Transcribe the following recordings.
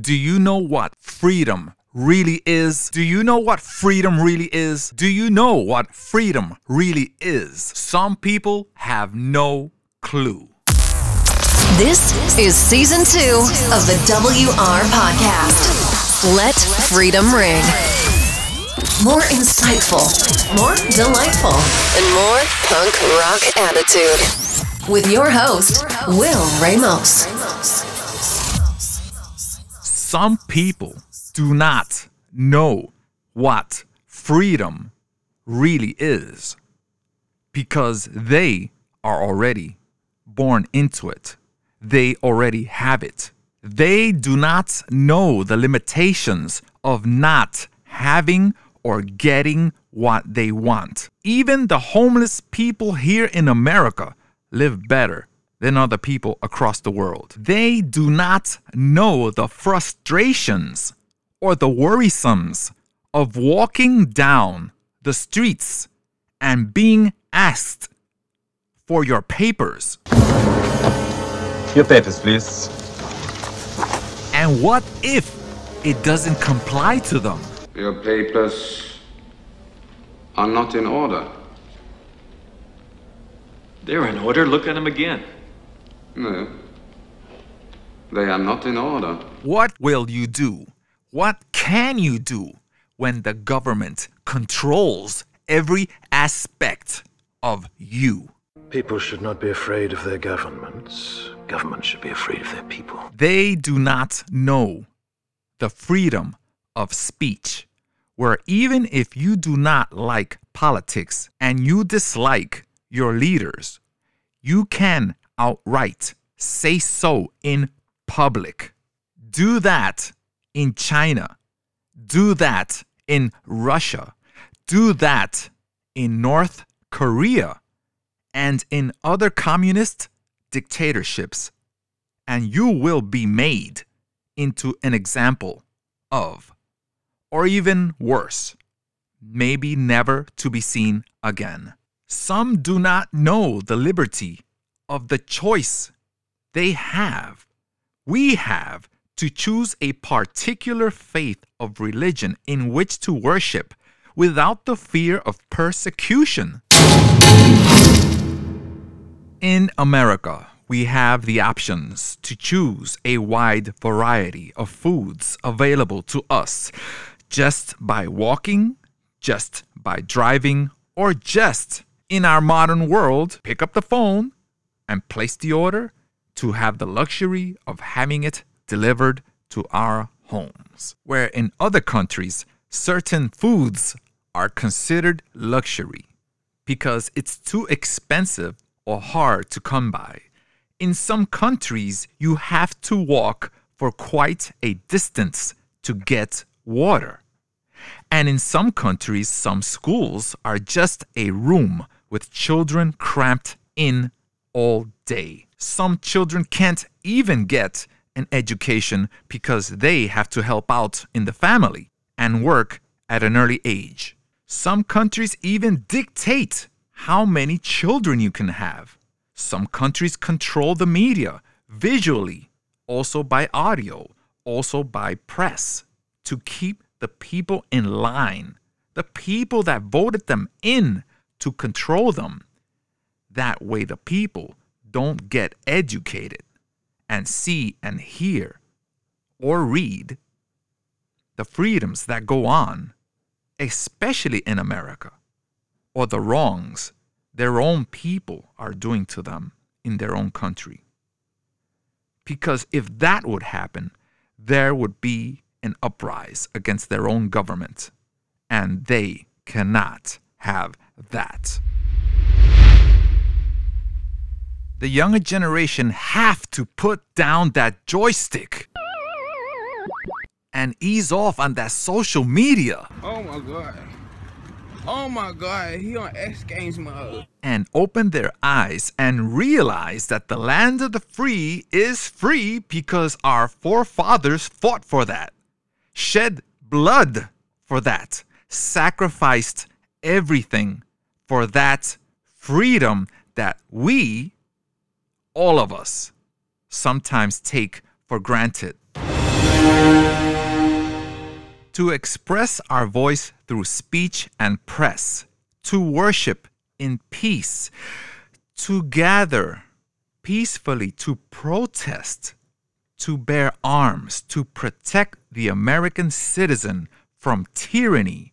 Do you know what freedom really is? Do you know what freedom really is? Do you know what freedom really is? Some people have no clue. This is season two of the WR podcast. Let freedom ring. More insightful, more delightful, and more punk rock attitude. With your host, Will Ramos. Some people do not know what freedom really is because they are already born into it. They already have it. They do not know the limitations of not having or getting what they want. Even the homeless people here in America live better than other people across the world. They do not know the frustrations or the worrisomes of walking down the streets and being asked for your papers. Your papers, please. And what if it doesn't comply to them? Your papers are not in order. They're in order. Look at them again. No. They are not in order. What will you do? What can you do when the government controls every aspect of you? People should not be afraid of their governments. Governments should be afraid of their people. They do not know the freedom of speech, where even if you do not like politics and you dislike your leaders, you can outright say so in public. Do that in China. Do that in Russia. Do that in North Korea and in other communist dictatorships. And you will be made into an example of, or even worse, maybe never to be seen again. Some do not know the liberty of the choice they have. We have to choose a particular faith of religion in which to worship without the fear of persecution. In America, we have the options to choose a wide variety of foods available to us just by walking, just by driving, or just in our modern world, pick up the phone and place the order to have the luxury of having it delivered to our homes. Where in other countries, certain foods are considered luxury because it's too expensive or hard to come by. In some countries, you have to walk for quite a distance to get water. And in some countries, some schools are just a room with children cramped in all day. Some children can't even get an education because they have to help out in the family and work at an early age. Some countries even dictate how many children you can have. Some countries control the media visually, also by audio, also by press, to keep the people in line, the people that voted them in to control them. That way, the people don't get educated and see and hear or read the freedoms that go on, especially in America, or the wrongs their own people are doing to them in their own country. Because if that would happen, there would be an uprise against their own government, and they cannot have that. The younger generation have to put down that joystick and ease off on that social media. Oh my god. Oh my god, he on X Games mode. and open their eyes and realize that the land of the free is free because our forefathers fought for that, shed blood for that, sacrificed everything for that freedom that we, all of us, sometimes take for granted. To express our voice through speech and press, to worship in peace, to gather peacefully, to protest, to bear arms, to protect the American citizen from tyranny,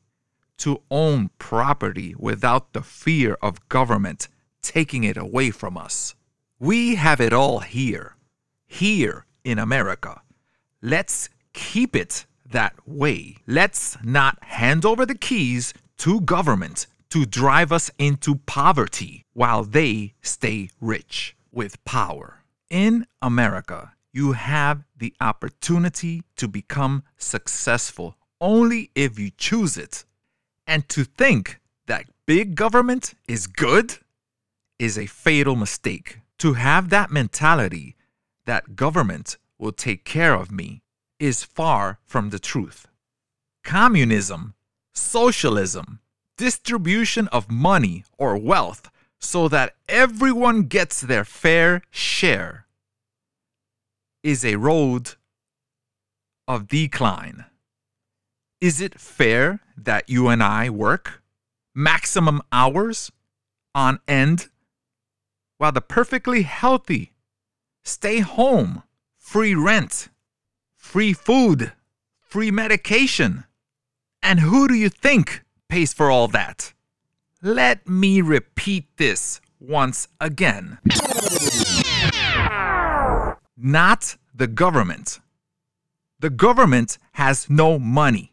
to own property without the fear of government taking it away from us. We have it all here, here in America. Let's keep it that way. Let's not hand over the keys to government to drive us into poverty while they stay rich with power. In America, you have the opportunity to become successful only if you choose it. And to think that big government is good is a fatal mistake. To have that mentality that government will take care of me is far from the truth. Communism, socialism, distribution of money or wealth so that everyone gets their fair share is a road of decline. Is it fair that you and I work maximum hours on end while the perfectly healthy stay home, free rent, free food, free medication? And who do you think pays for all that? Let me repeat this once again. Not the government. The government has no money.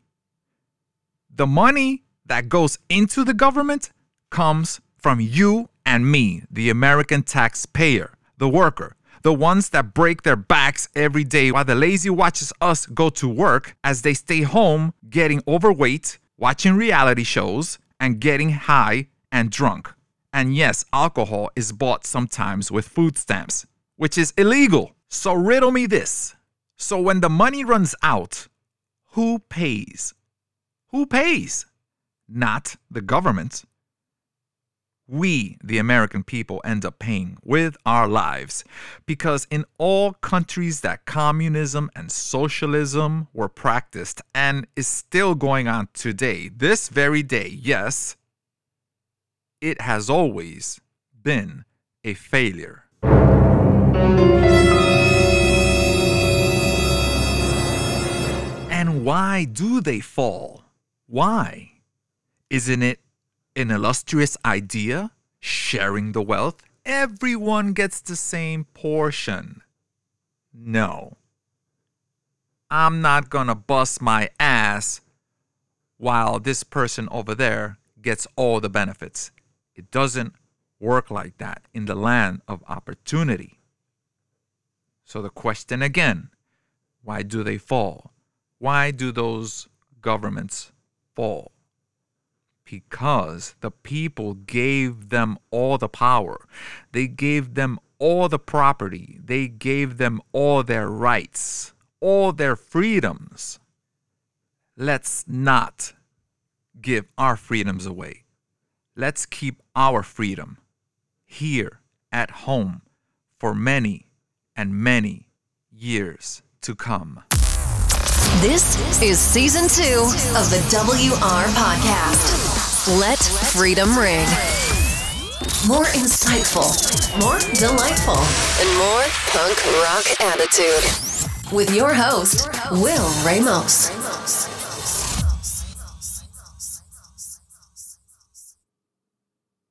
The money that goes into the government comes from you and me, the American taxpayer, the worker, the ones that break their backs every day while the lazy watches us go to work as they stay home getting overweight, watching reality shows, and getting high and drunk. And yes, alcohol is bought sometimes with food stamps, which is illegal. So riddle me this. So when the money runs out, who pays? Who pays? Not the government. We, the American people, end up paying with our lives. Because in all countries that communism and socialism were practiced and is still going on today, this very day, yes, it has always been a failure. And why do they fall? Why? Isn't it an illustrious idea? Sharing the wealth? Everyone gets the same portion. No. I'm not gonna bust my ass while this person over there gets all the benefits. It doesn't work like that in the land of opportunity. So the question again why do they fall? Why do those governments fall? Because the people gave them all the power, they gave them all the property, they gave them all their rights, all their freedoms. Let's not give our freedoms away. Let's keep our freedom here at home for many and many years to come. This is season two of the WR podcast. Let freedom ring. More insightful, more delightful, and more punk rock attitude. With your host, Will Ramos.